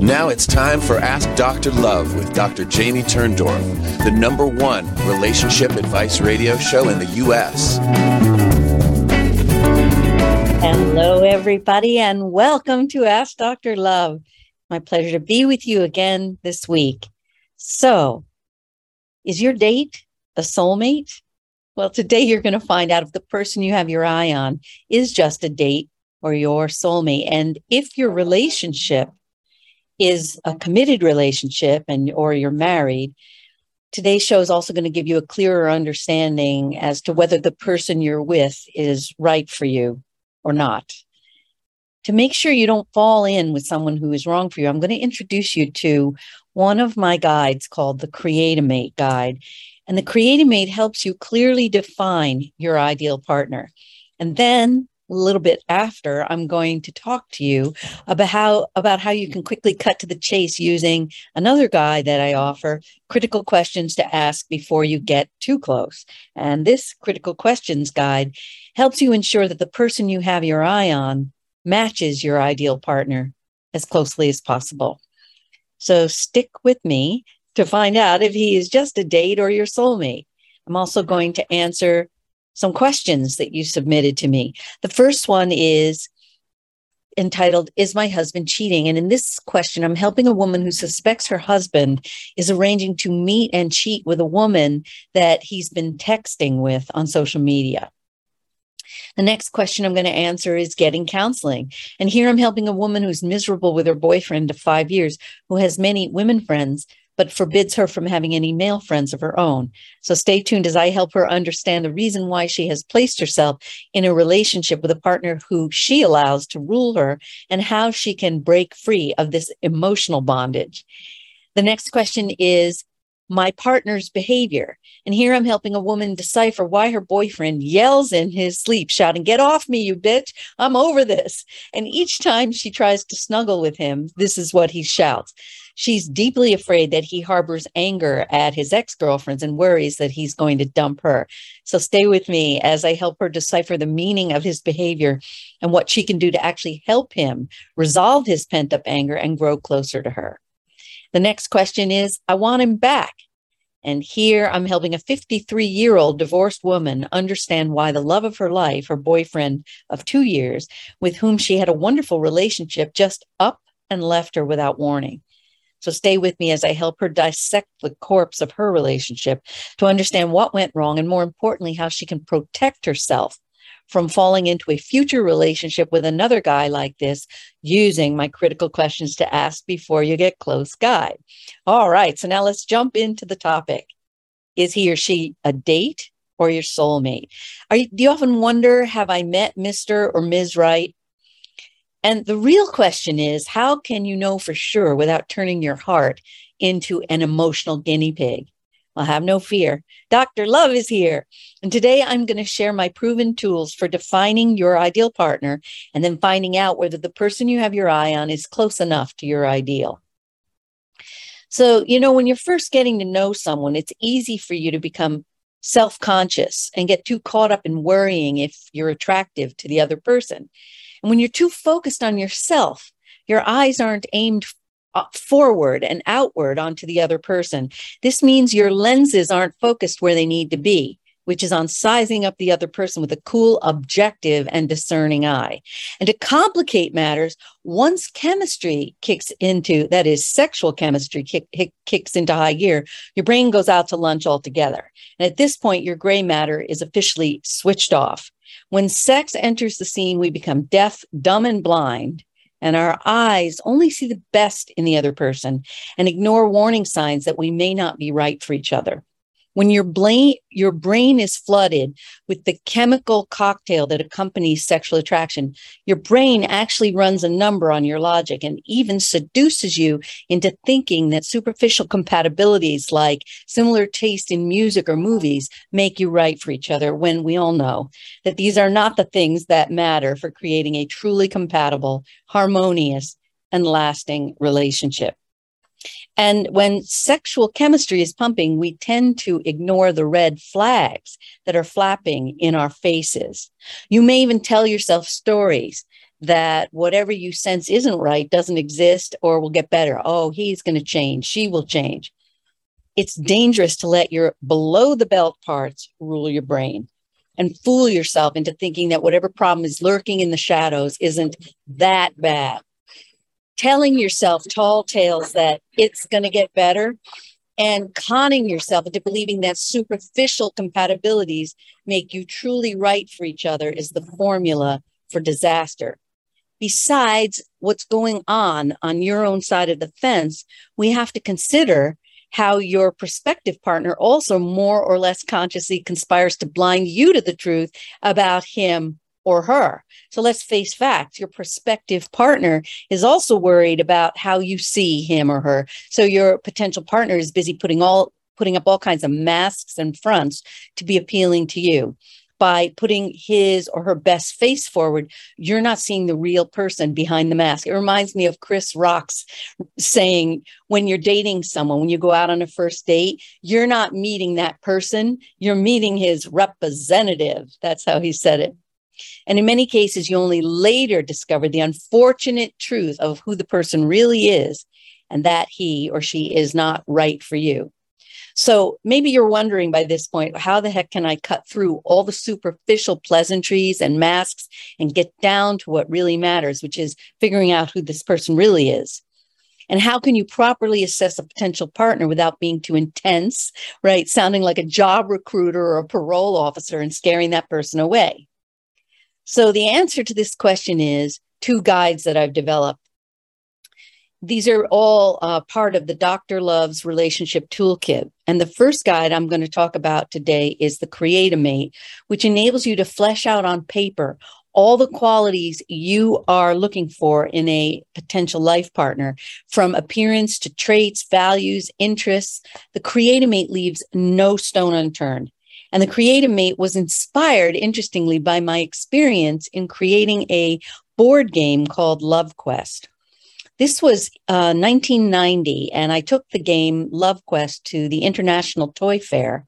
Now it's time for Ask Dr. Love with Dr. Jamie Turndorf, the number one relationship advice radio show in the U.S. Hello, everybody, and welcome to Ask Dr. Love. My pleasure to be with you again this week. So, is your date a soulmate? Well, today you're going to find out if the person you have your eye on is just a date or your soulmate. And if your relationship is a committed relationship and or you're married, today's show is also going to give you a clearer understanding as to whether the person you're with is right for you or not. To make sure you don't fall in with someone who is wrong for you, I'm going to introduce you to one of my guides called the Create-A-Mate Guide. And the Create-A-Mate helps you clearly define your ideal partner. And then a little bit after i'm going to talk to you about how about how you can quickly cut to the chase using another guide that i offer critical questions to ask before you get too close. And this critical questions guide helps you ensure that the person you have your eye on matches your ideal partner as closely as possible. So stick with me to find out if he is just a date or your soulmate. I'm also going to answer some questions that you submitted to me. The first one is entitled, Is My Husband Cheating? And in this question, I'm helping a woman who suspects her husband is arranging to meet and cheat with a woman that he's been texting with on social media. The next question I'm going to answer is getting counseling. And here I'm helping a woman who's miserable with her boyfriend of five years, who has many women friends, but forbids her from having any male friends of her own. So stay tuned as I help her understand the reason why she has placed herself in a relationship with a partner who she allows to rule her and how she can break free of this emotional bondage. The next question is my partner's behavior. And here I'm helping a woman decipher why her boyfriend yells in his sleep, shouting, Get off me, you bitch. I'm over this. And each time she tries to snuggle with him, this is what he shouts. She's deeply afraid that he harbors anger at his ex girlfriends and worries that he's going to dump her. So stay with me as I help her decipher the meaning of his behavior and what she can do to actually help him resolve his pent up anger and grow closer to her. The next question is I want him back. And here I'm helping a 53 year old divorced woman understand why the love of her life, her boyfriend of two years, with whom she had a wonderful relationship, just up and left her without warning. So stay with me as I help her dissect the corpse of her relationship to understand what went wrong and more importantly, how she can protect herself from falling into a future relationship with another guy like this using my critical questions to ask before you get close guide. All right. So now let's jump into the topic. Is he or she a date or your soulmate? Are you, do you often wonder, have I met Mr. or Ms. Right? And the real question is how can you know for sure without turning your heart into an emotional guinea pig? Well, have no fear. Dr. Love is here. And today I'm going to share my proven tools for defining your ideal partner and then finding out whether the person you have your eye on is close enough to your ideal. So, you know, when you're first getting to know someone, it's easy for you to become self conscious and get too caught up in worrying if you're attractive to the other person. And when you're too focused on yourself, your eyes aren't aimed uh, forward and outward onto the other person. This means your lenses aren't focused where they need to be which is on sizing up the other person with a cool, objective, and discerning eye. And to complicate matters, once chemistry kicks into, that is, sexual chemistry kick, kicks into high gear, your brain goes out to lunch altogether. And at this point, your gray matter is officially switched off. When sex enters the scene, we become deaf, dumb, and blind and our eyes only see the best in the other person and ignore warning signs that we may not be right for each other. When your brain, your brain is flooded with the chemical cocktail that accompanies sexual attraction, your brain actually runs a number on your logic and even seduces you into thinking that superficial compatibilities like similar taste in music or movies make you right for each other when we all know that these are not the things that matter for creating a truly compatible, harmonious, and lasting relationship. And when sexual chemistry is pumping, we tend to ignore the red flags that are flapping in our faces. You may even tell yourself stories that whatever you sense isn't right doesn't exist or will get better. Oh, he's going to change. She will change. It's dangerous to let your below the belt parts rule your brain and fool yourself into thinking that whatever problem is lurking in the shadows isn't that bad. Telling yourself tall tales that it's going to get better and conning yourself into believing that superficial compatibilities make you truly right for each other is the formula for disaster. Besides what's going on on your own side of the fence, we have to consider how your prospective partner also more or less consciously conspires to blind you to the truth about him or her. So let's face facts. Your prospective partner is also worried about how you see him or her. So your potential partner is busy putting all putting up all kinds of masks and fronts to be appealing to you by putting his or her best face forward, you're not seeing the real person behind the mask. It reminds me of Chris Rock's saying, when you're dating someone, when you go out on a first date, you're not meeting that person, you're meeting his representative. That's how he said it. And in many cases, you only later discover the unfortunate truth of who the person really is and that he or she is not right for you. So maybe you're wondering by this point, how the heck can I cut through all the superficial pleasantries and masks and get down to what really matters, which is figuring out who this person really is? And how can you properly assess a potential partner without being too intense, right? Sounding like a job recruiter or a parole officer and scaring that person away. So the answer to this question is two guides that I've developed. These are all uh, part of the Dr. Love's relationship toolkit. And the first guide I'm going to talk about today is the Create-A-Mate, which enables you to flesh out on paper all the qualities you are looking for in a potential life partner, from appearance to traits, values, interests. The Create-A-Mate leaves no stone unturned. And the Create-A-Mate was inspired, interestingly, by my experience in creating a board game called Love Quest. This was uh, 1990, and I took the game Love Quest to the International Toy Fair,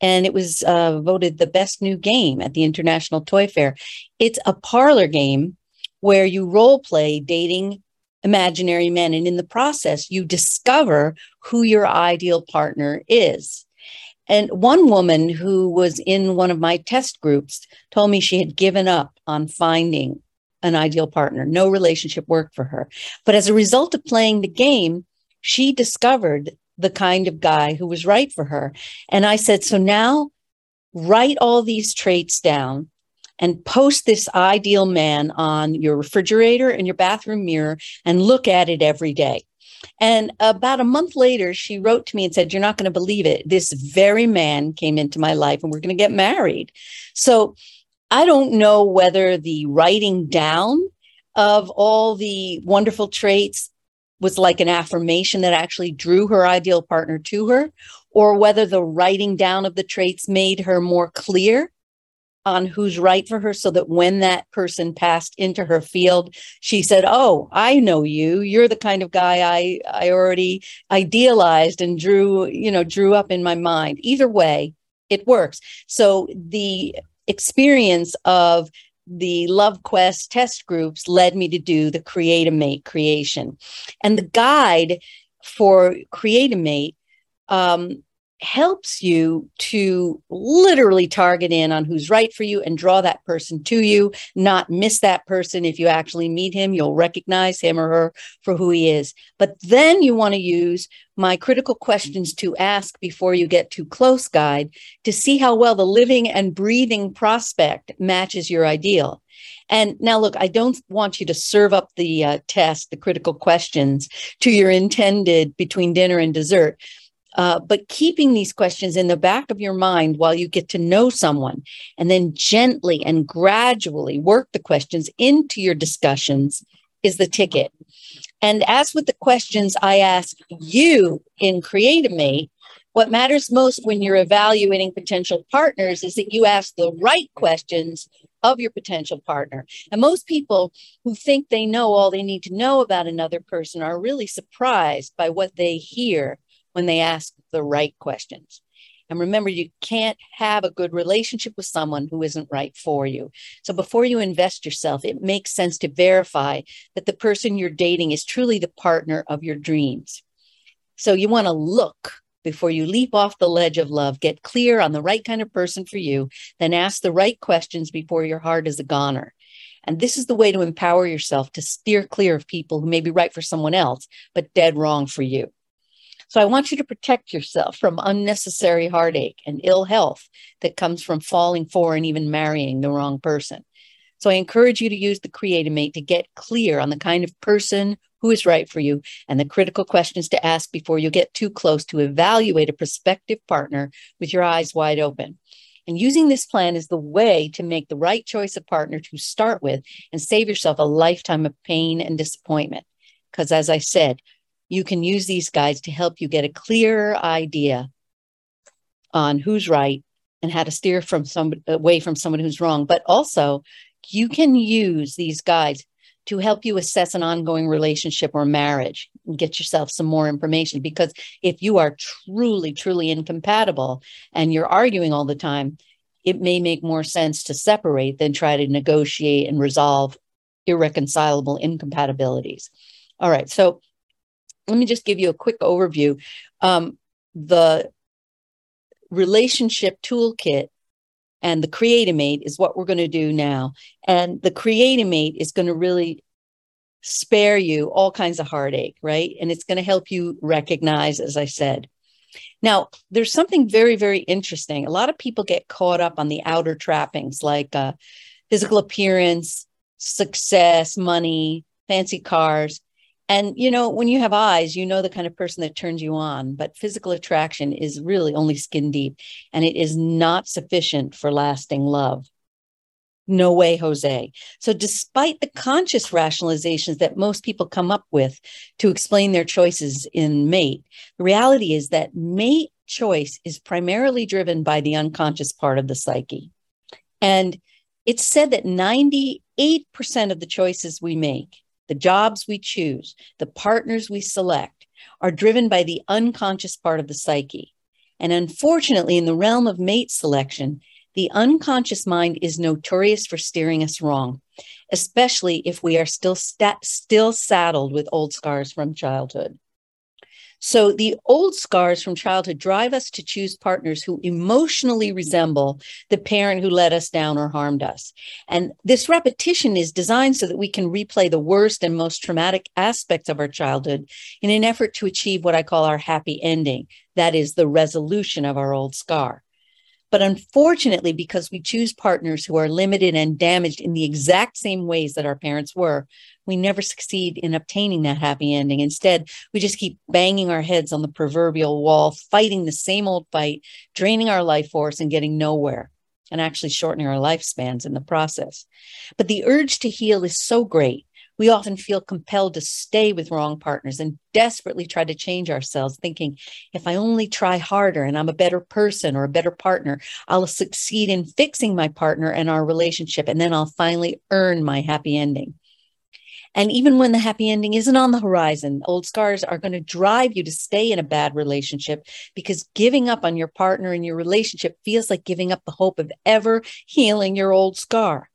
and it was uh, voted the best new game at the International Toy Fair. It's a parlor game where you role play dating imaginary men, and in the process, you discover who your ideal partner is. And one woman who was in one of my test groups told me she had given up on finding an ideal partner. No relationship worked for her. But as a result of playing the game, she discovered the kind of guy who was right for her. And I said, So now write all these traits down and post this ideal man on your refrigerator and your bathroom mirror and look at it every day. And about a month later, she wrote to me and said, You're not going to believe it. This very man came into my life and we're going to get married. So I don't know whether the writing down of all the wonderful traits was like an affirmation that actually drew her ideal partner to her, or whether the writing down of the traits made her more clear on who's right for her so that when that person passed into her field she said oh i know you. You're the kind of guy i i already idealized and drew you know drew up in my mind. Either way it works. So the experience of the love quest test groups led me to do the Create-A-Mate creation. And the guide for Create-A-Mate um, helps you to literally target in on who's right for you and draw that person to you, not miss that person. If you actually meet him, you'll recognize him or her for who he is. But then you want to use my critical questions to ask before you get too close guide to see how well the living and breathing prospect matches your ideal. And now, look, I don't want you to serve up the uh, test, the critical questions to your intended between dinner and dessert uh, but keeping these questions in the back of your mind while you get to know someone, and then gently and gradually work the questions into your discussions is the ticket. And as with the questions I ask you in Create-A-Mate, what matters most when you're evaluating potential partners is that you ask the right questions of your potential partner. And most people who think they know all they need to know about another person are really surprised by what they hear when they ask the right questions. And remember, you can't have a good relationship with someone who isn't right for you. So before you invest yourself, it makes sense to verify that the person you're dating is truly the partner of your dreams. So you want to look before you leap off the ledge of love. Get clear on the right kind of person for you, then ask the right questions before your heart is a goner. And this is the way to empower yourself to steer clear of people who may be right for someone else, but dead wrong for you. So I want you to protect yourself from unnecessary heartache and ill health that comes from falling for and even marrying the wrong person. So I encourage you to use the Create-A-Mate to get clear on the kind of person who is right for you and the critical questions to ask before you get too close to evaluate a prospective partner with your eyes wide open. And using this plan is the way to make the right choice of partner to start with and save yourself a lifetime of pain and disappointment. Because as I said, you can use these guides to help you get a clearer idea on who's right and how to steer from some away from someone who's wrong. But also, you can use these guides to help you assess an ongoing relationship or marriage and get yourself some more information. Because if you are truly, truly incompatible and you're arguing all the time, it may make more sense to separate than try to negotiate and resolve irreconcilable incompatibilities. All right. So let me just give you a quick overview. Um, the relationship toolkit and the Create-A-Mate is what we're going to do now. And the Create-A-Mate is going to really spare you all kinds of heartache, right? And it's going to help you recognize, as I said. Now, there's something very, very interesting. A lot of people get caught up on the outer trappings like uh, physical appearance, success, money, fancy cars. And, you know, when you have eyes, you know the kind of person that turns you on, but physical attraction is really only skin deep and it is not sufficient for lasting love. No way, Jose. So, despite the conscious rationalizations that most people come up with to explain their choices in mate, the reality is that mate choice is primarily driven by the unconscious part of the psyche. And it's said that 98% of the choices we make the jobs we choose, the partners we select are driven by the unconscious part of the psyche. And unfortunately, in the realm of mate selection, the unconscious mind is notorious for steering us wrong, especially if we are still, st- still saddled with old scars from childhood. So the old scars from childhood drive us to choose partners who emotionally resemble the parent who let us down or harmed us. And this repetition is designed so that we can replay the worst and most traumatic aspects of our childhood in an effort to achieve what I call our happy ending. That is the resolution of our old scar. But unfortunately, because we choose partners who are limited and damaged in the exact same ways that our parents were, we never succeed in obtaining that happy ending. Instead, we just keep banging our heads on the proverbial wall, fighting the same old fight, draining our life force and getting nowhere, and actually shortening our lifespans in the process. But the urge to heal is so great we often feel compelled to stay with wrong partners and desperately try to change ourselves, thinking, if I only try harder and I'm a better person or a better partner, I'll succeed in fixing my partner and our relationship, and then I'll finally earn my happy ending. And even when the happy ending isn't on the horizon, old scars are going to drive you to stay in a bad relationship because giving up on your partner and your relationship feels like giving up the hope of ever healing your old scar.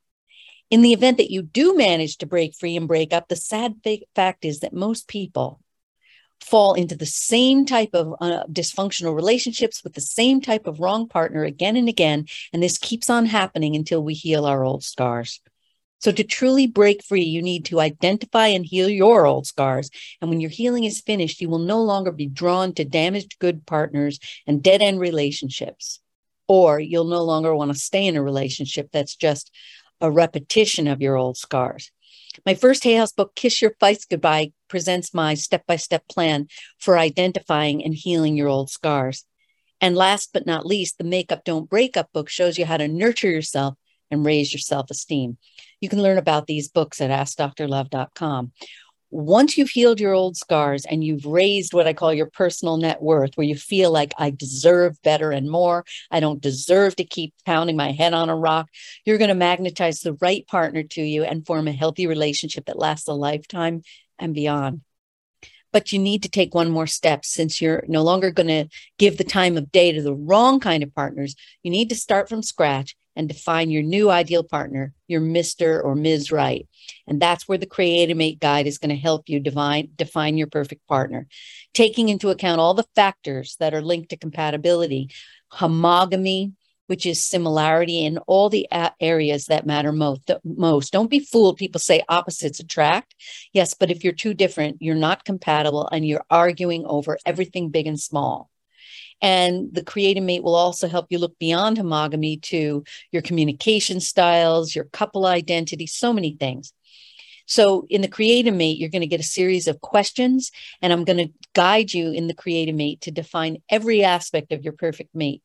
In the event that you do manage to break free and break up, the sad fact is that most people fall into the same type of uh, dysfunctional relationships with the same type of wrong partner again and again. And this keeps on happening until we heal our old scars. So, to truly break free, you need to identify and heal your old scars. And when your healing is finished, you will no longer be drawn to damaged good partners and dead end relationships. Or you'll no longer want to stay in a relationship that's just a repetition of your old scars. My first Hay House book, Kiss Your Fights Goodbye, presents my step by step plan for identifying and healing your old scars. And last but not least, the Make Up Don't Break Up book shows you how to nurture yourself and raise your self esteem. You can learn about these books at AskDrLove.com once you've healed your old scars and you've raised what I call your personal net worth, where you feel like I deserve better and more, I don't deserve to keep pounding my head on a rock, you're going to magnetize the right partner to you and form a healthy relationship that lasts a lifetime and beyond. but you need to take one more step since you're no longer going to give the time of day to the wrong kind of partners. You need to start from scratch and define your new ideal partner, your Mr. or Ms. Right. And that's where the Create-A-Mate Guide is going to help you define, define your perfect partner, taking into account all the factors that are linked to compatibility, homogamy, which is similarity in all the areas that matter most. Don't be fooled. People say opposites attract. Yes, but if you're too different, you're not compatible and you're arguing over everything big and small. And the Create-A-Mate will also help you look beyond homogamy to your communication styles, your couple identity, so many things. So in the Create-A-Mate, you're going to get a series of questions, and I'm going to guide you in the Create-A-Mate to define every aspect of your perfect mate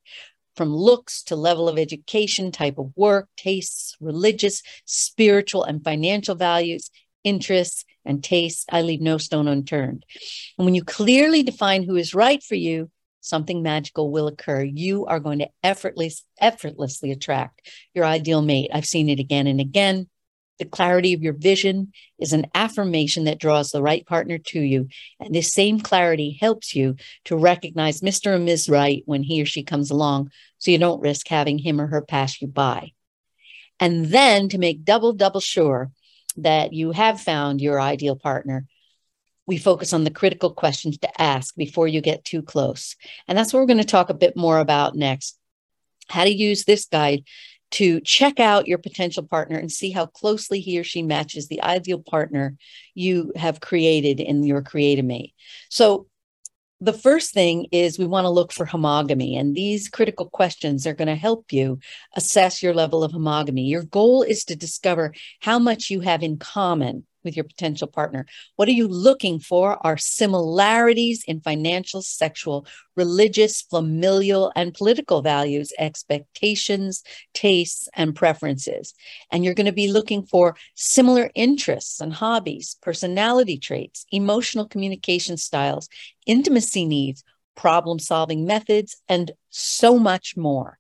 from looks to level of education, type of work, tastes, religious, spiritual, and financial values, interests, and tastes. I leave no stone unturned. And when you clearly define who is right for you, something magical will occur. You are going to effortless, effortlessly attract your ideal mate. I've seen it again and again. The clarity of your vision is an affirmation that draws the right partner to you. And this same clarity helps you to recognize Mr. and Ms. Right when he or she comes along so you don't risk having him or her pass you by. And then to make double, double sure that you have found your ideal partner, we focus on the critical questions to ask before you get too close. And that's what we're going to talk a bit more about next. How to use this guide to check out your potential partner and see how closely he or she matches the ideal partner you have created in your Create-A-Mate. So, the first thing is we want to look for homogamy, and these critical questions are going to help you assess your level of homogamy. Your goal is to discover how much you have in common with your potential partner. What are you looking for are similarities in financial, sexual, religious, familial, and political values, expectations, tastes, and preferences. And you're going to be looking for similar interests and hobbies, personality traits, emotional communication styles, intimacy needs, problem solving methods, and so much more.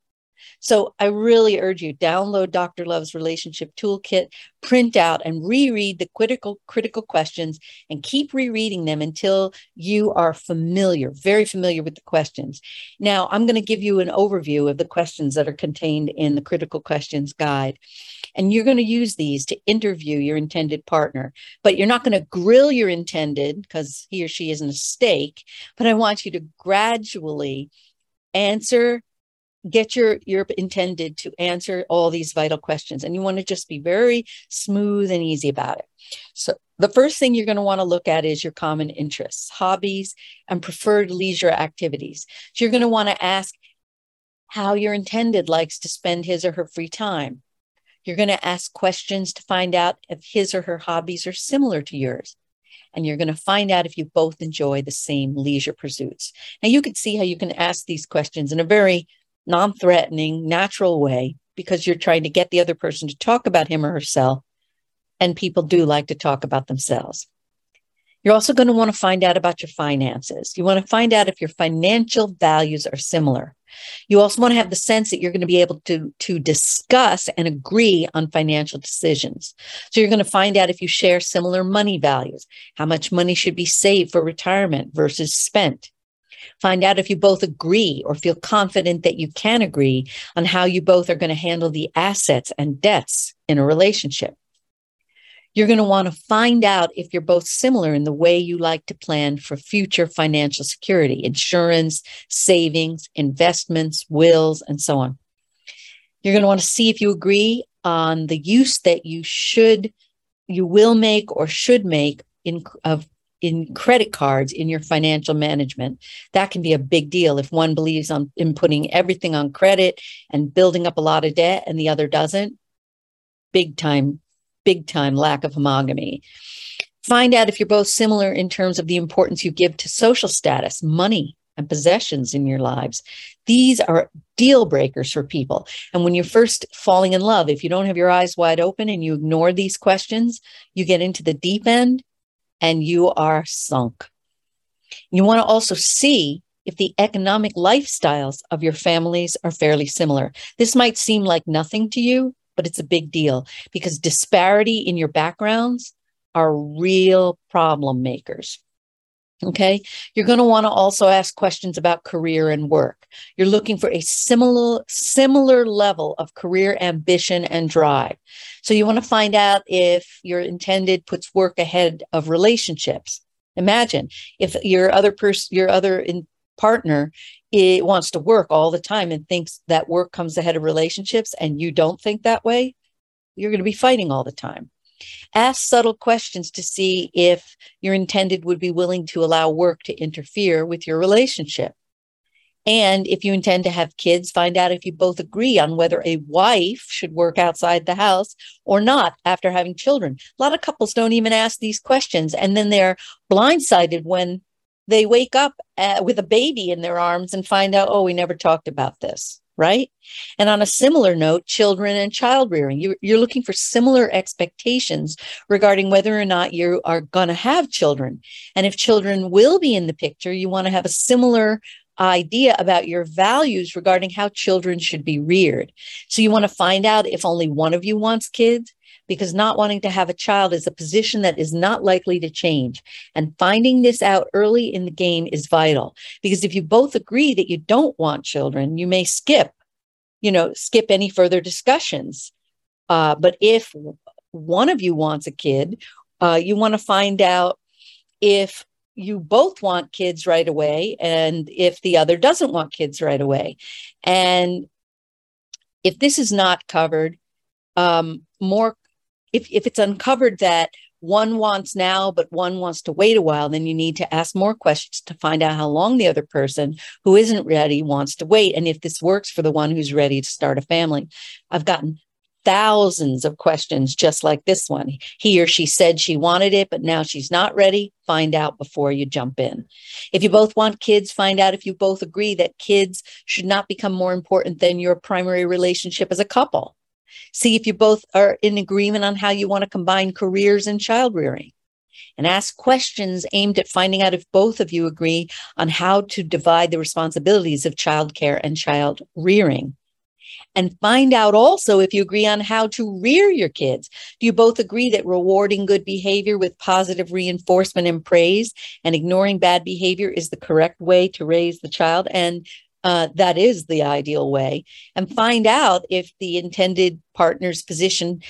So I really urge you download Dr. Love's relationship toolkit, print out and reread the critical critical questions and keep rereading them until you are familiar, very familiar with the questions. Now, I'm going to give you an overview of the questions that are contained in the critical questions guide. And you're going to use these to interview your intended partner, but you're not going to grill your intended because he or she isn't a steak. But I want you to gradually answer get your your intended to answer all these vital questions and you want to just be very smooth and easy about it. So the first thing you're going to want to look at is your common interests hobbies and preferred leisure activities. So you're going to want to ask how your intended likes to spend his or her free time. You're going to ask questions to find out if his or her hobbies are similar to yours and you're going to find out if you both enjoy the same leisure pursuits. Now, you can see how you can ask these questions in a very non threatening, natural way because you're trying to get the other person to talk about him or herself. And people do like to talk about themselves. You're also going to want to find out about your finances. You want to find out if your financial values are similar. You also want to have the sense that you're going to be able to, to discuss and agree on financial decisions. So you're going to find out if you share similar money values, how much money should be saved for retirement versus spent. Find out if you both agree or feel confident that you can agree on how you both are going to handle the assets and debts in a relationship. You're going to want to find out if you're both similar in the way you like to plan for future financial security, insurance, savings, investments, wills, and so on. You're going to want to see if you agree on the use that you should, you will make or should make in, of in credit cards in your financial management that can be a big deal. If one believes on in putting everything on credit and building up a lot of debt and the other doesn't big time big time lack of homogamy. Find out if you're both similar in terms of the importance you give to social status money and possessions in your lives. These are deal breakers for people. And when you're first falling in love if you don't have your eyes wide open and you ignore these questions you get into the deep end and you are sunk. You want to also see if the economic lifestyles of your families are fairly similar. This might seem like nothing to you, but it's a big deal because disparity in your backgrounds are real problem makers. Okay. You're going to want to also ask questions about career and work. You're looking for a similar, similar level of career ambition and drive. So you want to find out if your intended puts work ahead of relationships. Imagine if your other person, your other in, partner it wants to work all the time and thinks that work comes ahead of relationships and you don't think that way, you're going to be fighting all the time. Ask subtle questions to see if your intended would be willing to allow work to interfere with your relationship. And if you intend to have kids, find out if you both agree on whether a wife should work outside the house or not after having children. A lot of couples don't even ask these questions, and then they're blindsided when they wake up uh, with a baby in their arms and find out, oh, we never talked about this right? And on a similar note, children and child rearing, you, you're looking for similar expectations regarding whether or not you are going to have children. And if children will be in the picture, you want to have a similar idea about your values regarding how children should be reared. So you want to find out if only one of you wants kids because not wanting to have a child is a position that is not likely to change. And finding this out early in the game is vital because if you both agree that you don't want children, you may skip, you know, skip any further discussions. Uh, but if one of you wants a kid, uh, you want to find out if you both want kids right away and if the other doesn't want kids right away. And if this is not covered, um, more if, if it's uncovered that one wants now, but one wants to wait a while, then you need to ask more questions to find out how long the other person who isn't ready wants to wait. And if this works for the one who's ready to start a family. I've gotten thousands of questions just like this one. He or she said she wanted it, but now she's not ready. Find out before you jump in. If you both want kids, find out if you both agree that kids should not become more important than your primary relationship as a couple. See if you both are in agreement on how you want to combine careers and child rearing. And ask questions aimed at finding out if both of you agree on how to divide the responsibilities of childcare and child rearing. And find out also if you agree on how to rear your kids. Do you both agree that rewarding good behavior with positive reinforcement and praise and ignoring bad behavior is the correct way to raise the child? And uh, that is the ideal way and find out if the intended partner's position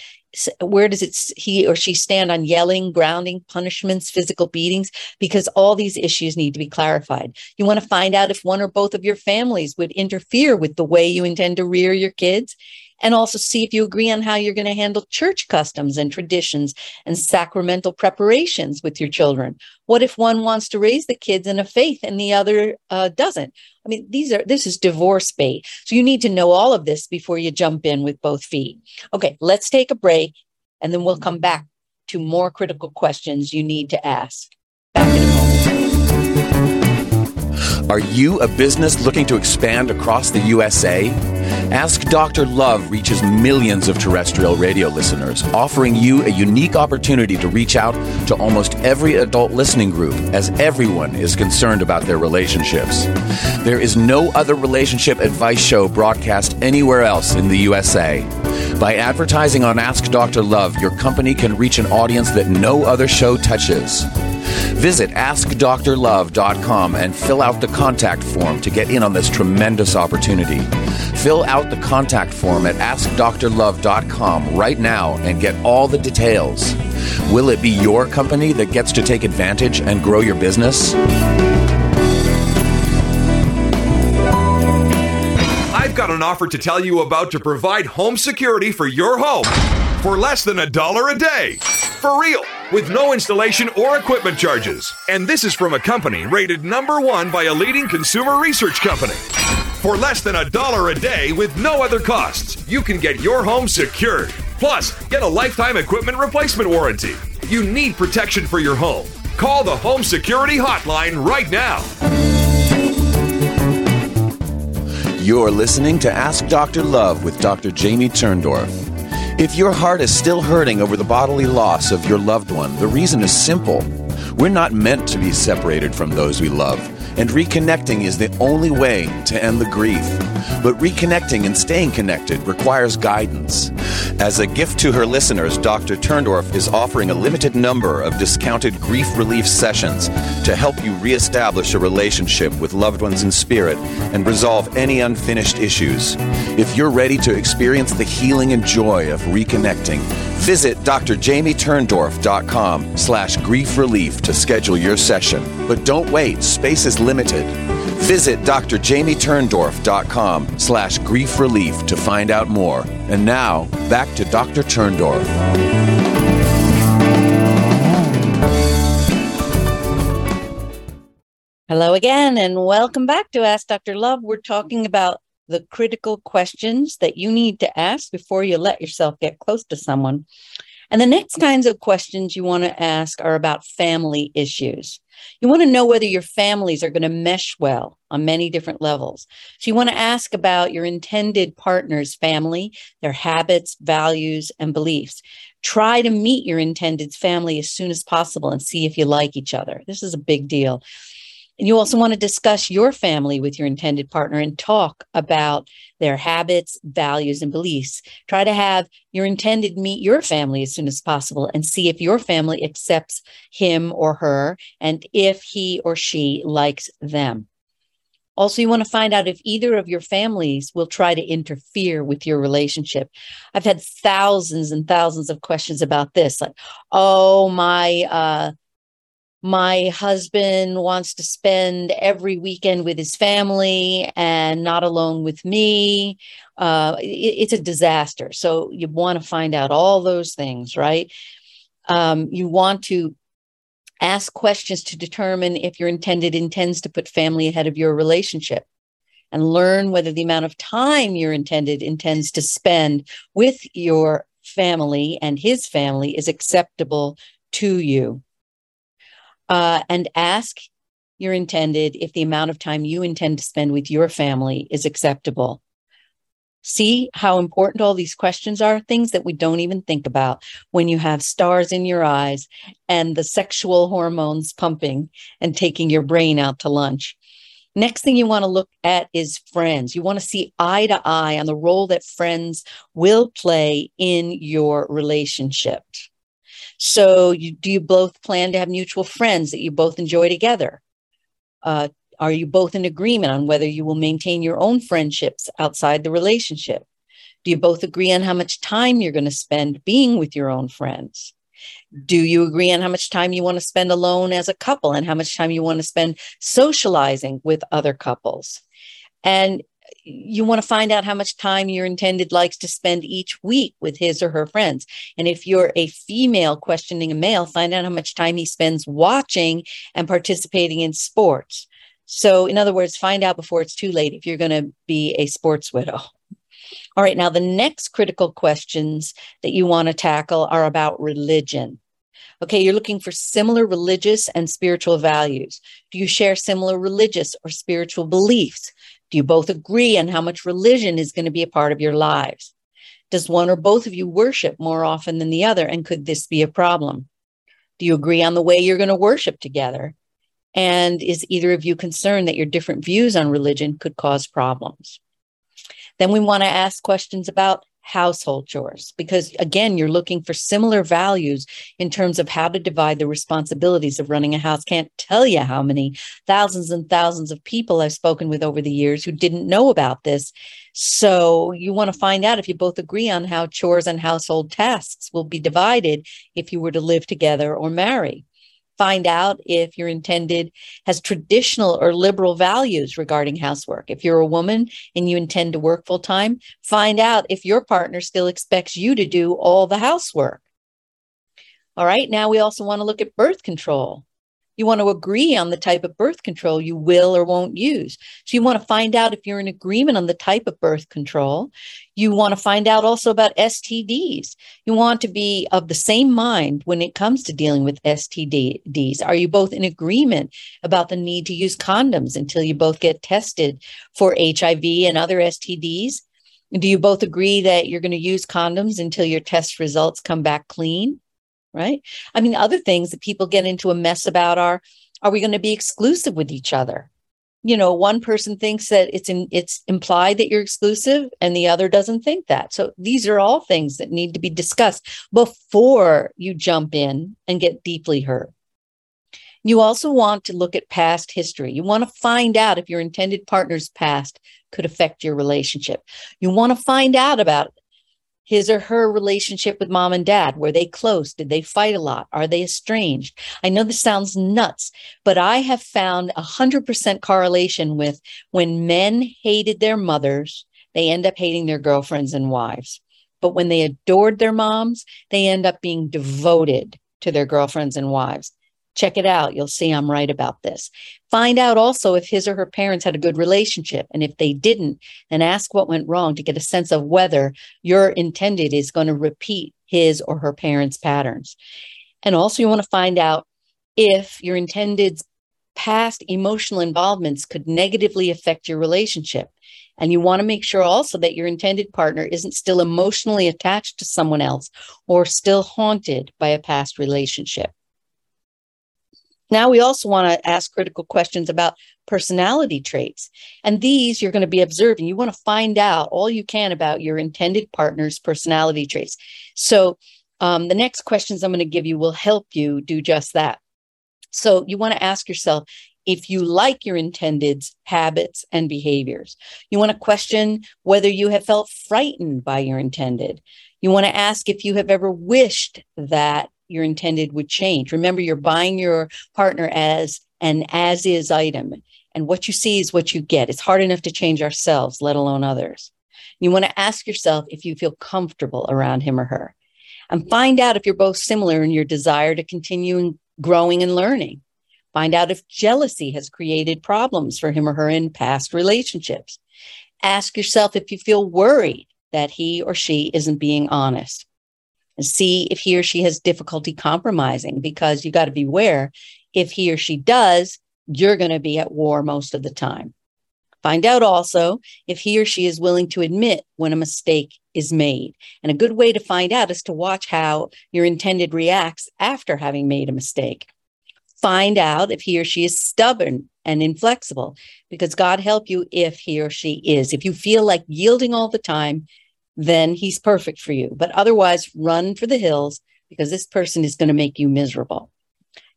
where does it he or she stand on yelling grounding punishments physical beatings because all these issues need to be clarified. You want to find out if one or both of your families would interfere with the way you intend to rear your kids and also see if you agree on how you're going to handle church customs and traditions and sacramental preparations with your children. What if one wants to raise the kids in a faith and the other uh, doesn't? I mean, these are this is divorce bait. So you need to know all of this before you jump in with both feet. Okay, let's take a break and then we'll come back to more critical questions you need to ask. Back in a moment. Are you a business looking to expand across the USA? Ask Dr. Love reaches millions of terrestrial radio listeners, offering you a unique opportunity to reach out to almost every adult listening group, as everyone is concerned about their relationships. There is no other relationship advice show broadcast anywhere else in the USA. By advertising on Ask Dr. Love, your company can reach an audience that no other show touches. Visit AskDrLove.com and fill out the contact form to get in on this tremendous opportunity. Fill out the contact form at AskDrLove.com right now and get all the details. Will it be your company that gets to take advantage and grow your business? I've got an offer to tell you about to provide home security for your home for less than a dollar a day. For real with no installation or equipment charges. And this is from a company rated number one by a leading consumer research company. For less than a dollar a day with no other costs, you can get your home secured. Plus, get a lifetime equipment replacement warranty. You need protection for your home. Call the Home Security Hotline right now. You're listening to Ask Dr. Love with Dr. Jamie Turndorf. If your heart is still hurting over the bodily loss of your loved one, the reason is simple. We're not meant to be separated from those we love, and reconnecting is the only way to end the grief. But reconnecting and staying connected requires guidance. As a gift to her listeners, Dr. Turndorf is offering a limited number of discounted grief relief sessions to help you reestablish a relationship with loved ones in spirit and resolve any unfinished issues. If you're ready to experience the healing and joy of reconnecting, visit drjamieturndorf.com slash grief relief to schedule your session. But don't wait, space is limited. Visit drjamieturndorf.com slash grief relief to find out more. And now, back to Dr. Turndorf. Hello again, and welcome back to Ask Dr. Love. We're talking about the critical questions that you need to ask before you let yourself get close to someone. And the next kinds of questions you want to ask are about family issues. You want to know whether your families are going to mesh well on many different levels. So you want to ask about your intended partner's family, their habits, values, and beliefs. Try to meet your intended family as soon as possible and see if you like each other. This is a big deal. And you also want to discuss your family with your intended partner and talk about their habits, values, and beliefs. Try to have your intended meet your family as soon as possible and see if your family accepts him or her and if he or she likes them. Also, you want to find out if either of your families will try to interfere with your relationship. I've had thousands and thousands of questions about this, like, oh, my uh, my husband wants to spend every weekend with his family and not alone with me. Uh, it, it's a disaster. So you want to find out all those things, right? Um, you want to ask questions to determine if your intended intends to put family ahead of your relationship and learn whether the amount of time your intended intends to spend with your family and his family is acceptable to you uh, and ask your intended if the amount of time you intend to spend with your family is acceptable. See how important all these questions are, things that we don't even think about when you have stars in your eyes and the sexual hormones pumping and taking your brain out to lunch. Next thing you want to look at is friends. You want to see eye to eye on the role that friends will play in your relationship. So, you, do you both plan to have mutual friends that you both enjoy together? Uh, are you both in agreement on whether you will maintain your own friendships outside the relationship? Do you both agree on how much time you're going to spend being with your own friends? Do you agree on how much time you want to spend alone as a couple and how much time you want to spend socializing with other couples? And you want to find out how much time your intended likes to spend each week with his or her friends. And if you're a female questioning a male, find out how much time he spends watching and participating in sports. So, in other words, find out before it's too late if you're going to be a sports widow. All right, now the next critical questions that you want to tackle are about religion. Okay, you're looking for similar religious and spiritual values. Do you share similar religious or spiritual beliefs? Do you both agree on how much religion is going to be a part of your lives? Does one or both of you worship more often than the other? And could this be a problem? Do you agree on the way you're going to worship together? And is either of you concerned that your different views on religion could cause problems? Then we want to ask questions about household chores because again you're looking for similar values in terms of how to divide the responsibilities of running a house. Can't tell you how many thousands and thousands of people i've spoken with over the years who didn't know about this. So you want to find out if you both agree on how chores and household tasks will be divided if you were to live together or marry find out if your intended has traditional or liberal values regarding housework. If you're a woman and you intend to work full time, find out if your partner still expects you to do all the housework. All right, now we also want to look at birth control. You want to agree on the type of birth control you will or won't use. So you want to find out if you're in agreement on the type of birth control. You want to find out also about STDs. You want to be of the same mind when it comes to dealing with STDs. Are you both in agreement about the need to use condoms until you both get tested for HIV and other STDs? Do you both agree that you're going to use condoms until your test results come back clean? Right? I mean, other things that people get into a mess about are are we going to be exclusive with each other? you know one person thinks that it's in it's implied that you're exclusive and the other doesn't think that so these are all things that need to be discussed before you jump in and get deeply hurt you also want to look at past history you want to find out if your intended partner's past could affect your relationship you want to find out about his or her relationship with mom and dad? Were they close? Did they fight a lot? Are they estranged? I know this sounds nuts, but I have found a hundred percent correlation with when men hated their mothers, they end up hating their girlfriends and wives. But when they adored their moms, they end up being devoted to their girlfriends and wives. Check it out. You'll see I'm right about this. Find out also if his or her parents had a good relationship. And if they didn't, then ask what went wrong to get a sense of whether your intended is going to repeat his or her parents' patterns. And also, you want to find out if your intended's past emotional involvements could negatively affect your relationship. And you want to make sure also that your intended partner isn't still emotionally attached to someone else or still haunted by a past relationship. Now, we also want to ask critical questions about personality traits. And these you're going to be observing. You want to find out all you can about your intended partner's personality traits. So, um, the next questions I'm going to give you will help you do just that. So, you want to ask yourself if you like your intended's habits and behaviors. You want to question whether you have felt frightened by your intended. You want to ask if you have ever wished that your intended would change. Remember, you're buying your partner as an as is item, and what you see is what you get. It's hard enough to change ourselves, let alone others. You want to ask yourself if you feel comfortable around him or her, and find out if you're both similar in your desire to continue growing and learning. Find out if jealousy has created problems for him or her in past relationships. Ask yourself if you feel worried that he or she isn't being honest and see if he or she has difficulty compromising because you got to beware if he or she does, you're going to be at war most of the time. Find out also if he or she is willing to admit when a mistake is made. And a good way to find out is to watch how your intended reacts after having made a mistake. Find out if he or she is stubborn and inflexible, because God help you if he or she is. If you feel like yielding all the time, then he's perfect for you. But otherwise, run for the hills because this person is going to make you miserable.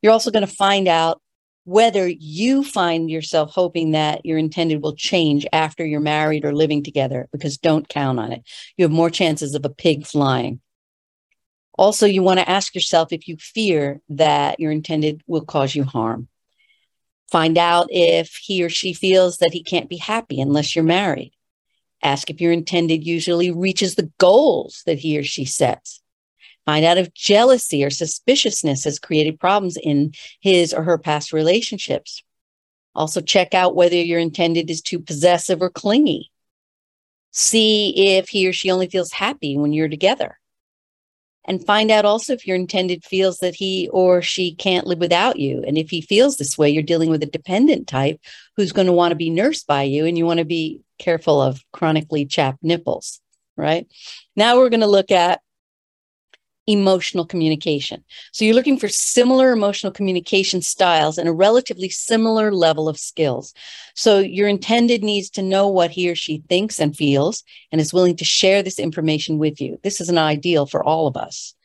You're also going to find out whether you find yourself hoping that your intended will change after you're married or living together, because don't count on it. You have more chances of a pig flying. Also, you want to ask yourself if you fear that your intended will cause you harm. Find out if he or she feels that he can't be happy unless you're married. Ask if your intended usually reaches the goals that he or she sets. Find out if jealousy or suspiciousness has created problems in his or her past relationships. Also, check out whether your intended is too possessive or clingy. See if he or she only feels happy when you're together. And find out also if your intended feels that he or she can't live without you. And if he feels this way, you're dealing with a dependent type who's going to want to be nursed by you and you want to be careful of chronically chapped nipples, right? Now we're going to look at emotional communication. So you're looking for similar emotional communication styles and a relatively similar level of skills. So your intended needs to know what he or she thinks and feels and is willing to share this information with you. This is an ideal for all of us.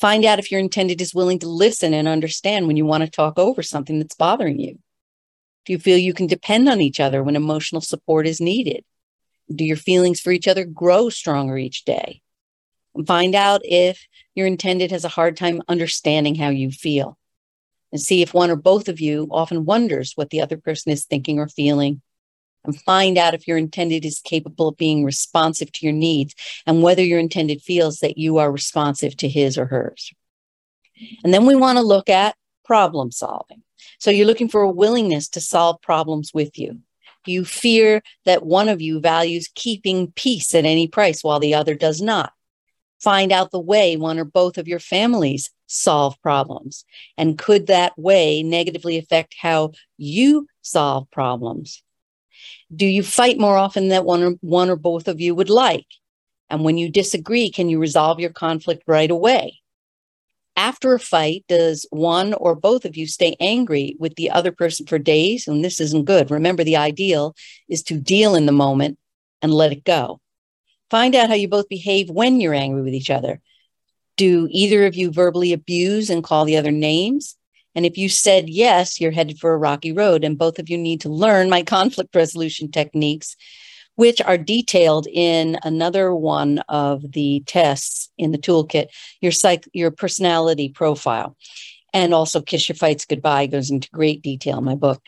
Find out if your intended is willing to listen and understand when you want to talk over something that's bothering you. Do you feel you can depend on each other when emotional support is needed? Do your feelings for each other grow stronger each day? Find out if your intended has a hard time understanding how you feel. And see if one or both of you often wonders what the other person is thinking or feeling. And find out if your intended is capable of being responsive to your needs and whether your intended feels that you are responsive to his or hers. And then we want to look at problem solving. So you're looking for a willingness to solve problems with you. You fear that one of you values keeping peace at any price while the other does not. Find out the way one or both of your families solve problems. And could that way negatively affect how you solve problems? Do you fight more often than one or, one or both of you would like? And when you disagree, can you resolve your conflict right away? After a fight, does one or both of you stay angry with the other person for days? And this isn't good. Remember, the ideal is to deal in the moment and let it go. Find out how you both behave when you're angry with each other. Do either of you verbally abuse and call the other names? And if you said yes, you're headed for a rocky road, and both of you need to learn my conflict resolution techniques, which are detailed in another one of the tests in the toolkit, your psych, your personality profile. And also Kiss Your Fights Goodbye goes into great detail in my book.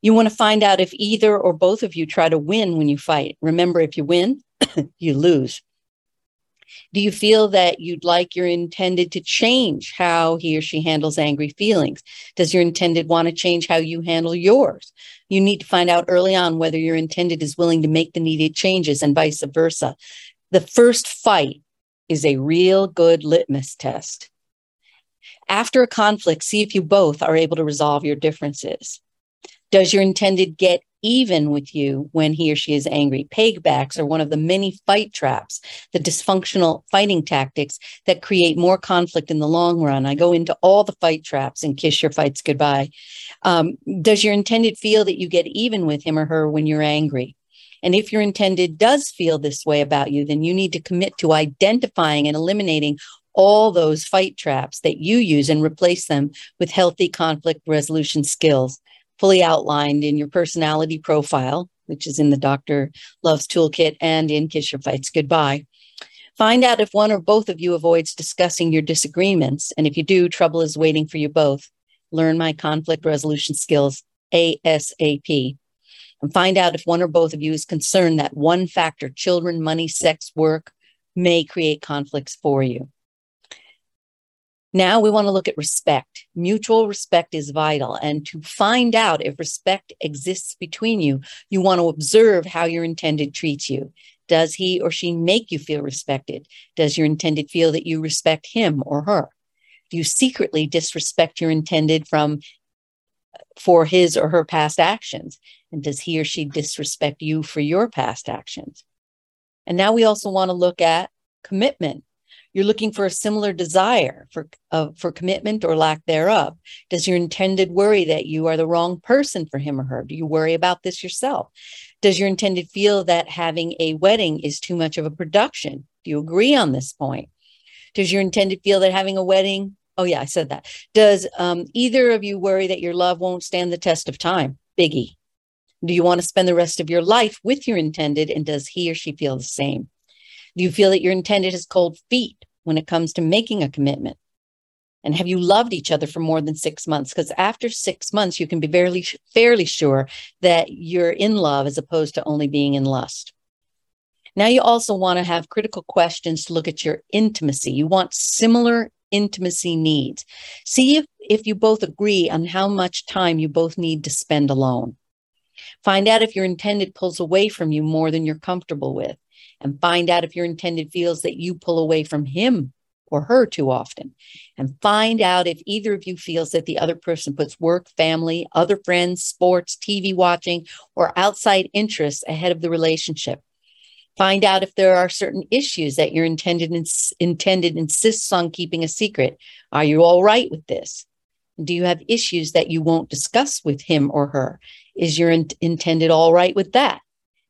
You want to find out if either or both of you try to win when you fight. Remember, if you win, you lose. Do you feel that you'd like your intended to change how he or she handles angry feelings? Does your intended want to change how you handle yours? You need to find out early on whether your intended is willing to make the needed changes and vice versa. The first fight is a real good litmus test. After a conflict, see if you both are able to resolve your differences. Does your intended get even with you when he or she is angry? Paybacks are one of the many fight traps, the dysfunctional fighting tactics that create more conflict in the long run. I go into all the fight traps and kiss your fights goodbye. Um, does your intended feel that you get even with him or her when you're angry? And if your intended does feel this way about you, then you need to commit to identifying and eliminating all those fight traps that you use and replace them with healthy conflict resolution skills fully outlined in your personality profile, which is in the Dr. Love's Toolkit and in Kiss Your Fights Goodbye. Find out if one or both of you avoids discussing your disagreements. And if you do, trouble is waiting for you both. Learn my conflict resolution skills ASAP. And find out if one or both of you is concerned that one factor, children, money, sex, work, may create conflicts for you. Now we want to look at respect. Mutual respect is vital. And to find out if respect exists between you, you want to observe how your intended treats you. Does he or she make you feel respected? Does your intended feel that you respect him or her? Do you secretly disrespect your intended from for his or her past actions? And does he or she disrespect you for your past actions? And now we also want to look at commitment you're looking for a similar desire for uh, for commitment or lack thereof. Does your intended worry that you are the wrong person for him or her? Do you worry about this yourself? Does your intended feel that having a wedding is too much of a production? Do you agree on this point? Does your intended feel that having a wedding? Oh yeah, I said that. Does um, either of you worry that your love won't stand the test of time? Biggie. Do you want to spend the rest of your life with your intended, and does he or she feel the same? Do you feel that your intended has cold feet when it comes to making a commitment? And have you loved each other for more than six months? Because after six months, you can be fairly, fairly sure that you're in love as opposed to only being in lust. Now, you also want to have critical questions to look at your intimacy. You want similar intimacy needs. See if, if you both agree on how much time you both need to spend alone. Find out if your intended pulls away from you more than you're comfortable with and find out if your intended feels that you pull away from him or her too often and find out if either of you feels that the other person puts work, family, other friends, sports, TV watching, or outside interests ahead of the relationship. Find out if there are certain issues that your intended ins- intended insists on keeping a secret. Are you all right with this? Do you have issues that you won't discuss with him or her? Is your in- intended all right with that?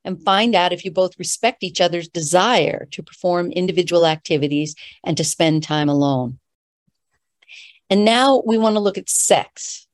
And find out if you both respect each other's desire to perform individual activities and to spend time alone. And now we want to look at sex.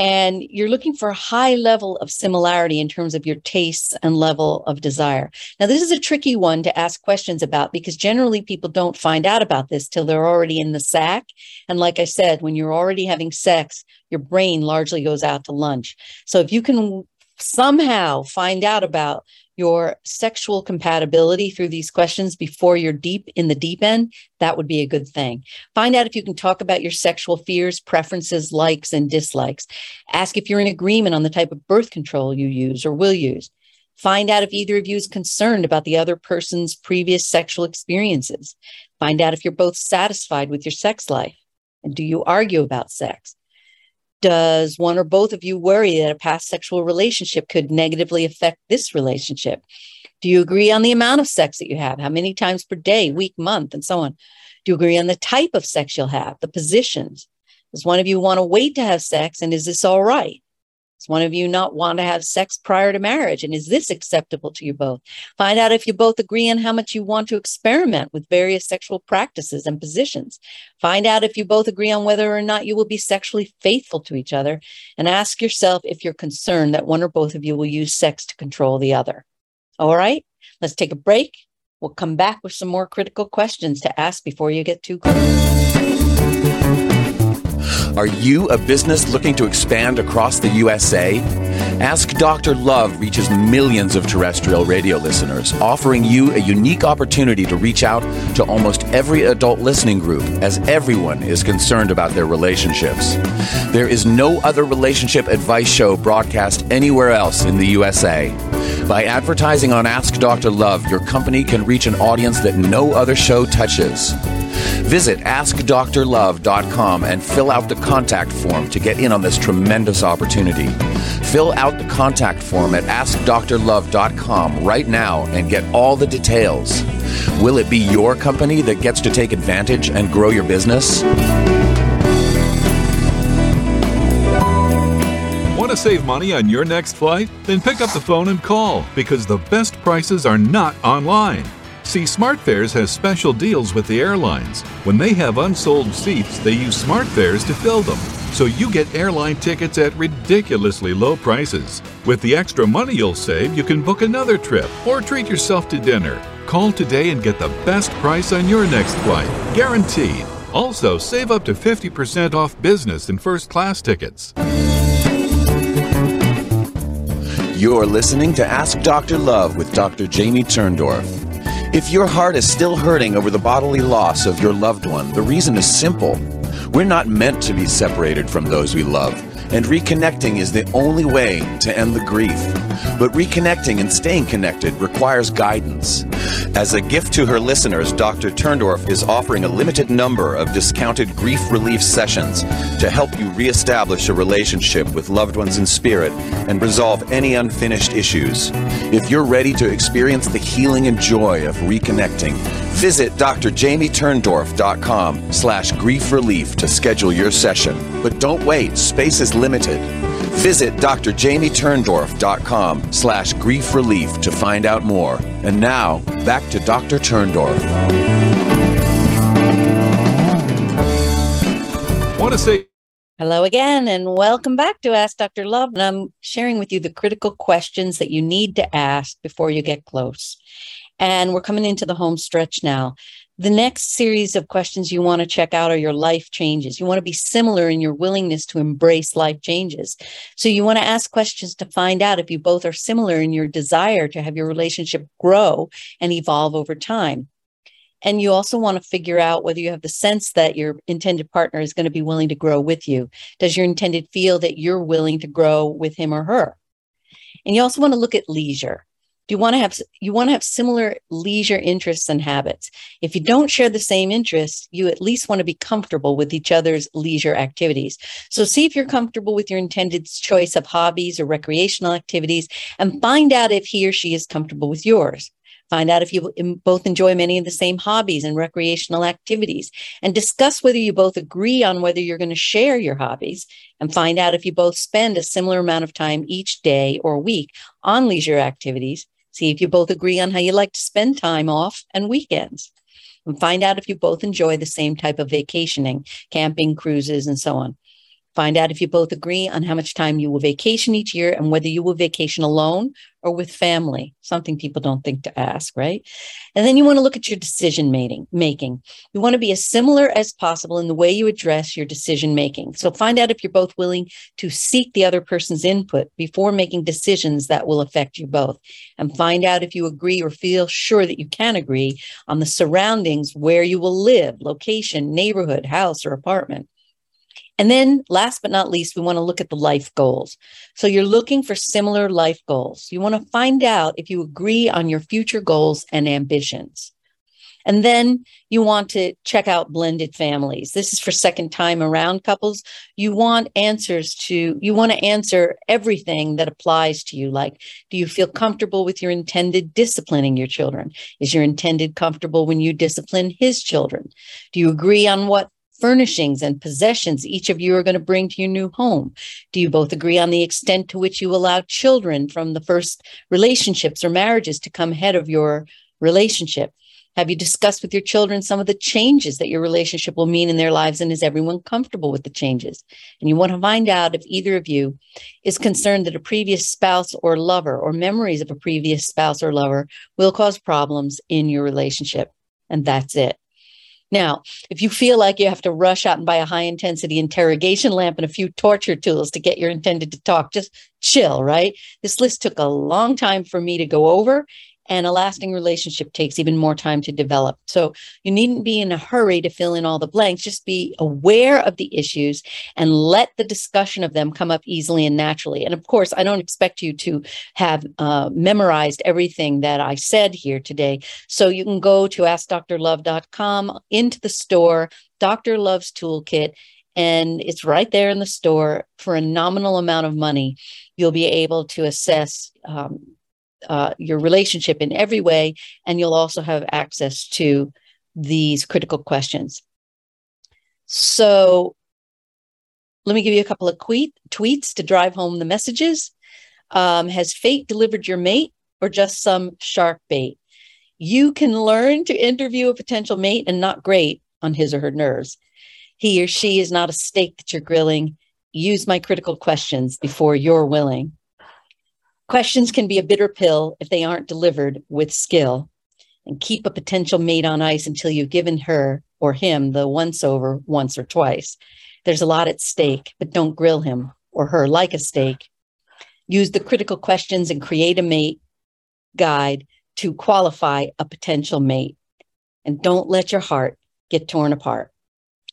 And you're looking for a high level of similarity in terms of your tastes and level of desire. Now, this is a tricky one to ask questions about because generally people don't find out about this till they're already in the sack. And like I said, when you're already having sex, your brain largely goes out to lunch. So if you can somehow find out about your sexual compatibility through these questions before you're deep in the deep end, that would be a good thing. Find out if you can talk about your sexual fears, preferences, likes, and dislikes. Ask if you're in agreement on the type of birth control you use or will use. Find out if either of you is concerned about the other person's previous sexual experiences. Find out if you're both satisfied with your sex life. And do you argue about sex? Does one or both of you worry that a past sexual relationship could negatively affect this relationship? Do you agree on the amount of sex that you have? How many times per day, week, month, and so on? Do you agree on the type of sex you'll have, the positions? Does one of you want to wait to have sex? And is this all right? Does one of you not want to have sex prior to marriage? And is this acceptable to you both? Find out if you both agree on how much you want to experiment with various sexual practices and positions. Find out if you both agree on whether or not you will be sexually faithful to each other. And ask yourself if you're concerned that one or both of you will use sex to control the other. All right, let's take a break. We'll come back with some more critical questions to ask before you get too close. Are you a business looking to expand across the USA? Ask Dr. Love reaches millions of terrestrial radio listeners, offering you a unique opportunity to reach out to almost every adult listening group, as everyone is concerned about their relationships. There is no other relationship advice show broadcast anywhere else in the USA. By advertising on Ask Dr. Love, your company can reach an audience that no other show touches. Visit AskDoctorLove.com and fill out the contact form to get in on this tremendous opportunity. Fill out the contact form at AskDoctorLove.com right now and get all the details. Will it be your company that gets to take advantage and grow your business? Want to save money on your next flight? Then pick up the phone and call because the best prices are not online. See, SmartFares has special deals with the airlines. When they have unsold seats, they use SmartFares to fill them. So you get airline tickets at ridiculously low prices. With the extra money you'll save, you can book another trip or treat yourself to dinner. Call today and get the best price on your next flight, guaranteed. Also, save up to 50% off business and first class tickets. You're listening to Ask Dr. Love with Dr. Jamie Turndorf. If your heart is still hurting over the bodily loss of your loved one, the reason is simple. We're not meant to be separated from those we love and reconnecting is the only way to end the grief. But reconnecting and staying connected requires guidance. As a gift to her listeners, Dr. Turndorf is offering a limited number of discounted grief relief sessions to help you reestablish a relationship with loved ones in spirit and resolve any unfinished issues. If you're ready to experience the healing and joy of reconnecting, visit drjamieturndorf.com slash grief relief to schedule your session. But don't wait, space is limited. Visit drjamieturndorf.com slash grief relief to find out more. And now, back to Dr. Turndorf. I Want to say Hello again, and welcome back to Ask Dr. Love. And I'm sharing with you the critical questions that you need to ask before you get close. And we're coming into the home stretch now. The next series of questions you want to check out are your life changes. You want to be similar in your willingness to embrace life changes. So you want to ask questions to find out if you both are similar in your desire to have your relationship grow and evolve over time. And you also want to figure out whether you have the sense that your intended partner is going to be willing to grow with you. Does your intended feel that you're willing to grow with him or her? And you also want to look at leisure you want to have you want to have similar leisure interests and habits. If you don't share the same interests you at least want to be comfortable with each other's leisure activities. So see if you're comfortable with your intended choice of hobbies or recreational activities and find out if he or she is comfortable with yours. Find out if you both enjoy many of the same hobbies and recreational activities and discuss whether you both agree on whether you're going to share your hobbies and find out if you both spend a similar amount of time each day or week on leisure activities See if you both agree on how you like to spend time off and weekends. And find out if you both enjoy the same type of vacationing, camping, cruises, and so on. Find out if you both agree on how much time you will vacation each year and whether you will vacation alone or with family, something people don't think to ask, right? And then you want to look at your decision making. You want to be as similar as possible in the way you address your decision making. So find out if you're both willing to seek the other person's input before making decisions that will affect you both. And find out if you agree or feel sure that you can agree on the surroundings where you will live, location, neighborhood, house, or apartment. And then last but not least, we want to look at the life goals. So you're looking for similar life goals. You want to find out if you agree on your future goals and ambitions. And then you want to check out blended families. This is for second time around couples. You want answers to, you want to answer everything that applies to you. Like, do you feel comfortable with your intended disciplining your children? Is your intended comfortable when you discipline his children? Do you agree on what furnishings and possessions each of you are going to bring to your new home? Do you both agree on the extent to which you allow children from the first relationships or marriages to come ahead of your relationship? Have you discussed with your children some of the changes that your relationship will mean in their lives? And is everyone comfortable with the changes? And you want to find out if either of you is concerned that a previous spouse or lover or memories of a previous spouse or lover will cause problems in your relationship. And that's it. Now, if you feel like you have to rush out and buy a high intensity interrogation lamp and a few torture tools to get your intended to talk, just chill, right? This list took a long time for me to go over, and a lasting relationship takes even more time to develop. So you needn't be in a hurry to fill in all the blanks. Just be aware of the issues and let the discussion of them come up easily and naturally. And of course, I don't expect you to have uh, memorized everything that I said here today. So you can go to askdrlove.com into the store, Dr. Love's Toolkit, and it's right there in the store for a nominal amount of money. You'll be able to assess um, uh, your relationship in every way, and you'll also have access to these critical questions. So, let me give you a couple of tweet, tweets to drive home the messages. Um, has fate delivered your mate or just some shark bait? You can learn to interview a potential mate and not grate on his or her nerves. He or she is not a steak that you're grilling. Use my critical questions before you're willing. Questions can be a bitter pill if they aren't delivered with skill. And keep a potential mate on ice until you've given her or him the once over once or twice. There's a lot at stake, but don't grill him or her like a steak. Use the critical questions and create a mate guide to qualify a potential mate. And don't let your heart get torn apart.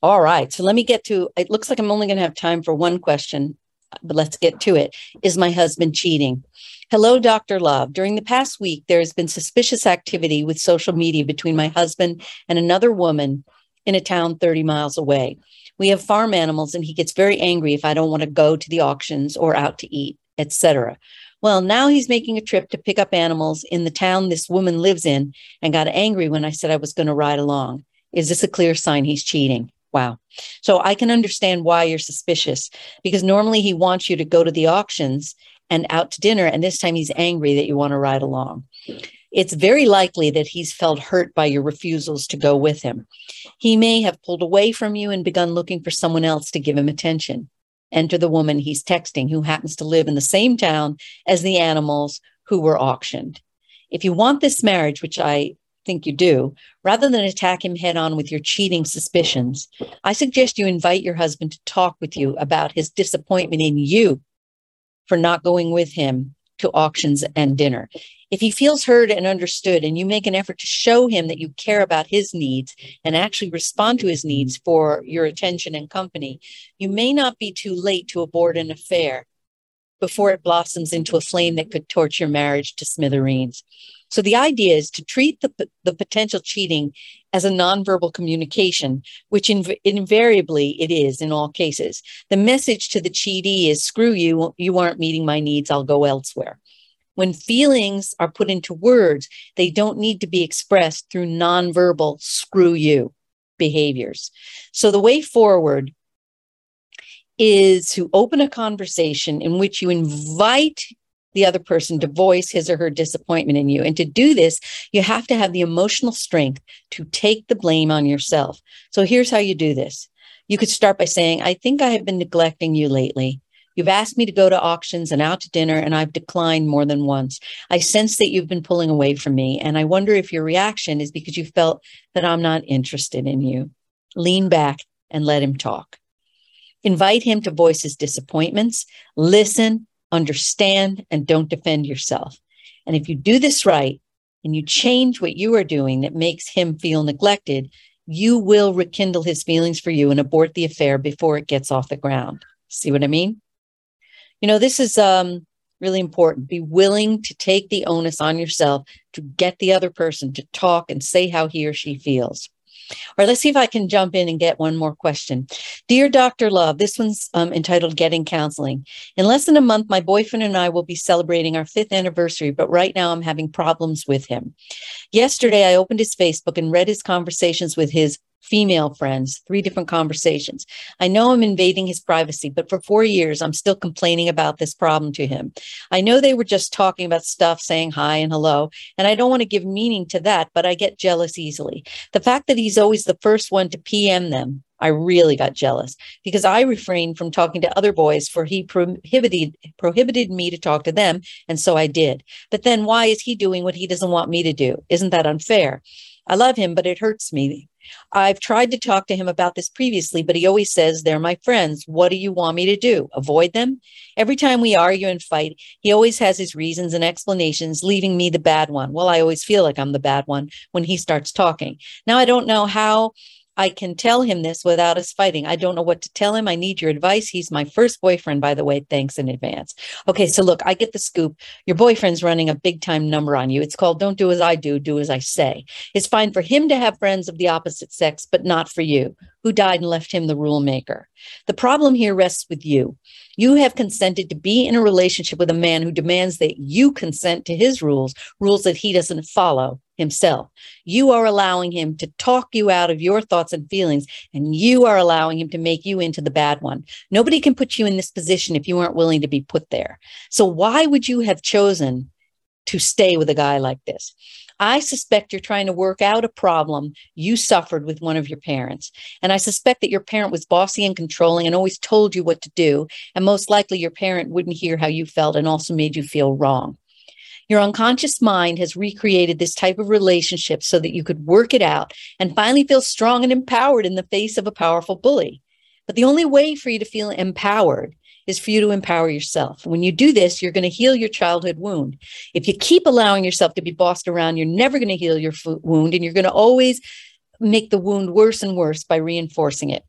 All right. So let me get to it. Looks like I'm only going to have time for one question but let's get to it. Is my husband cheating? Hello, Dr. Love. During the past week, there has been suspicious activity with social media between my husband and another woman in a town 30 miles away. We have farm animals, and he gets very angry if I don't want to go to the auctions or out to eat, etc. Well, now he's making a trip to pick up animals in the town this woman lives in and got angry when I said I was going to ride along. Is this a clear sign he's cheating? Wow. So I can understand why you're suspicious because normally he wants you to go to the auctions and out to dinner. And this time he's angry that you want to ride along. It's very likely that he's felt hurt by your refusals to go with him. He may have pulled away from you and begun looking for someone else to give him attention. Enter the woman he's texting who happens to live in the same town as the animals who were auctioned. If you want this marriage, which I think you do, rather than attack him head on with your cheating suspicions, I suggest you invite your husband to talk with you about his disappointment in you for not going with him to auctions and dinner. If he feels heard and understood, and you make an effort to show him that you care about his needs and actually respond to his needs for your attention and company, you may not be too late to abort an affair before it blossoms into a flame that could torch your marriage to smithereens. So the idea is to treat the, the potential cheating as a nonverbal communication, which inv- invariably it is in all cases. The message to the cheatee is screw you, you aren't meeting my needs, I'll go elsewhere. When feelings are put into words, they don't need to be expressed through nonverbal screw you behaviors. So the way forward is to open a conversation in which you invite the other person to voice his or her disappointment in you. And to do this, you have to have the emotional strength to take the blame on yourself. So here's how you do this. You could start by saying, I think I have been neglecting you lately. You've asked me to go to auctions and out to dinner, and I've declined more than once. I sense that you've been pulling away from me, and I wonder if your reaction is because you felt that I'm not interested in you. Lean back and let him talk. Invite him to voice his disappointments, listen, understand, and don't defend yourself. And if you do this right and you change what you are doing that makes him feel neglected, you will rekindle his feelings for you and abort the affair before it gets off the ground. See what I mean? You know, this is um, really important. Be willing to take the onus on yourself to get the other person to talk and say how he or she feels. All right, let's see if I can jump in and get one more question. Dear Dr. Love, this one's um, entitled Getting Counseling. In less than a month, my boyfriend and I will be celebrating our fifth anniversary, but right now I'm having problems with him. Yesterday, I opened his Facebook and read his conversations with his female friends, three different conversations. I know I'm invading his privacy, but for four years, I'm still complaining about this problem to him. I know they were just talking about stuff, saying hi and hello, and I don't want to give meaning to that, but I get jealous easily. The fact that he's always the first one to PM them, I really got jealous because I refrained from talking to other boys for he prohibited prohibited me to talk to them and so I did. But then why is he doing what he doesn't want me to do? Isn't that unfair? I love him but it hurts me I've tried to talk to him about this previously, but he always says, They're my friends. What do you want me to do? Avoid them? Every time we argue and fight, he always has his reasons and explanations, leaving me the bad one. Well, I always feel like I'm the bad one when he starts talking. Now, I don't know how I can tell him this without us fighting. I don't know what to tell him. I need your advice. He's my first boyfriend, by the way. Thanks in advance. Okay, so look, I get the scoop. Your boyfriend's running a big time number on you. It's called Don't Do As I Do, Do As I Say. It's fine for him to have friends of the opposite sex, but not for you, who died and left him the rule maker. The problem here rests with you. You have consented to be in a relationship with a man who demands that you consent to his rules, rules that he doesn't follow himself. You are allowing him to talk you out of your thoughts and feelings, and you are allowing him to make you into the bad one. Nobody can put you in this position if you aren't willing to be put there. So, why would you have chosen to stay with a guy like this? I suspect you're trying to work out a problem you suffered with one of your parents. And I suspect that your parent was bossy and controlling and always told you what to do. And most likely your parent wouldn't hear how you felt and also made you feel wrong. Your unconscious mind has recreated this type of relationship so that you could work it out and finally feel strong and empowered in the face of a powerful bully. But the only way for you to feel empowered is for you to empower yourself. When you do this, you're going to heal your childhood wound. If you keep allowing yourself to be bossed around, you're never going to heal your wound and you're going to always make the wound worse and worse by reinforcing it.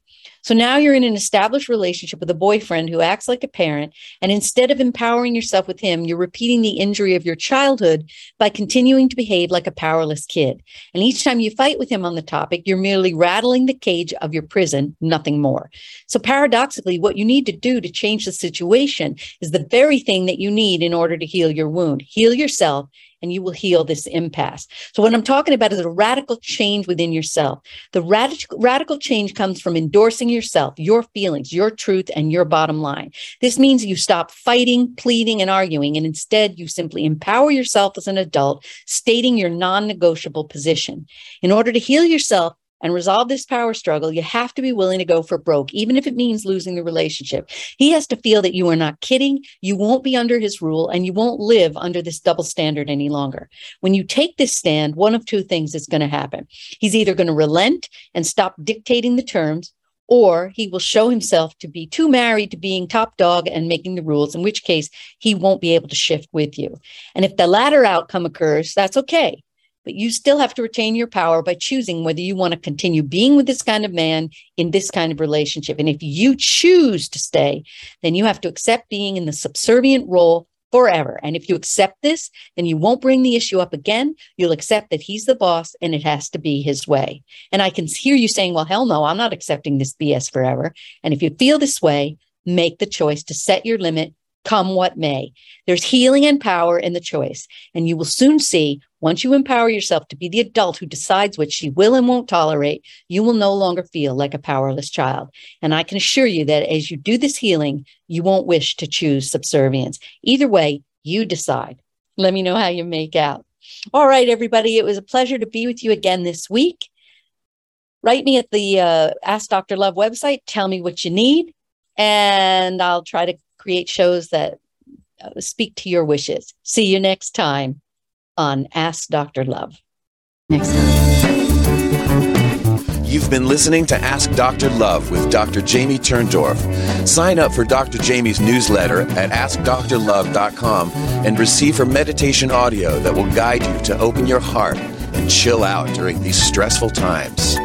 So now you're in an established relationship with a boyfriend who acts like a parent. And instead of empowering yourself with him, you're repeating the injury of your childhood by continuing to behave like a powerless kid. And each time you fight with him on the topic, you're merely rattling the cage of your prison, nothing more. So paradoxically, what you need to do to change the situation is the very thing that you need in order to heal your wound. Heal yourself and you will heal this impasse. So what I'm talking about is a radical change within yourself. The radical radical change comes from endorsing yourself, your feelings, your truth, and your bottom line. This means you stop fighting, pleading, and arguing, and instead you simply empower yourself as an adult, stating your non-negotiable position. In order to heal yourself, and resolve this power struggle, you have to be willing to go for broke, even if it means losing the relationship. He has to feel that you are not kidding, you won't be under his rule, and you won't live under this double standard any longer. When you take this stand, one of two things is going to happen. He's either going to relent and stop dictating the terms, or he will show himself to be too married to being top dog and making the rules, in which case he won't be able to shift with you. And if the latter outcome occurs, that's okay but you still have to retain your power by choosing whether you want to continue being with this kind of man in this kind of relationship. And if you choose to stay, then you have to accept being in the subservient role forever. And if you accept this, then you won't bring the issue up again. You'll accept that he's the boss and it has to be his way. And I can hear you saying, well, hell no, I'm not accepting this BS forever. And if you feel this way, make the choice to set your limit, come what may. There's healing and power in the choice. And you will soon see once you empower yourself to be the adult who decides what she will and won't tolerate, you will no longer feel like a powerless child. And I can assure you that as you do this healing, you won't wish to choose subservience. Either way, you decide. Let me know how you make out. All right, everybody. It was a pleasure to be with you again this week. Write me at the uh, Ask Dr. Love website. Tell me what you need, and I'll try to create shows that uh, speak to your wishes. See you next time on Ask Dr. Love. Next time. You've been listening to Ask Dr. Love with Dr. Jamie Turndorf. Sign up for Dr. Jamie's newsletter at AskDrLove.com and receive her meditation audio that will guide you to open your heart and chill out during these stressful times.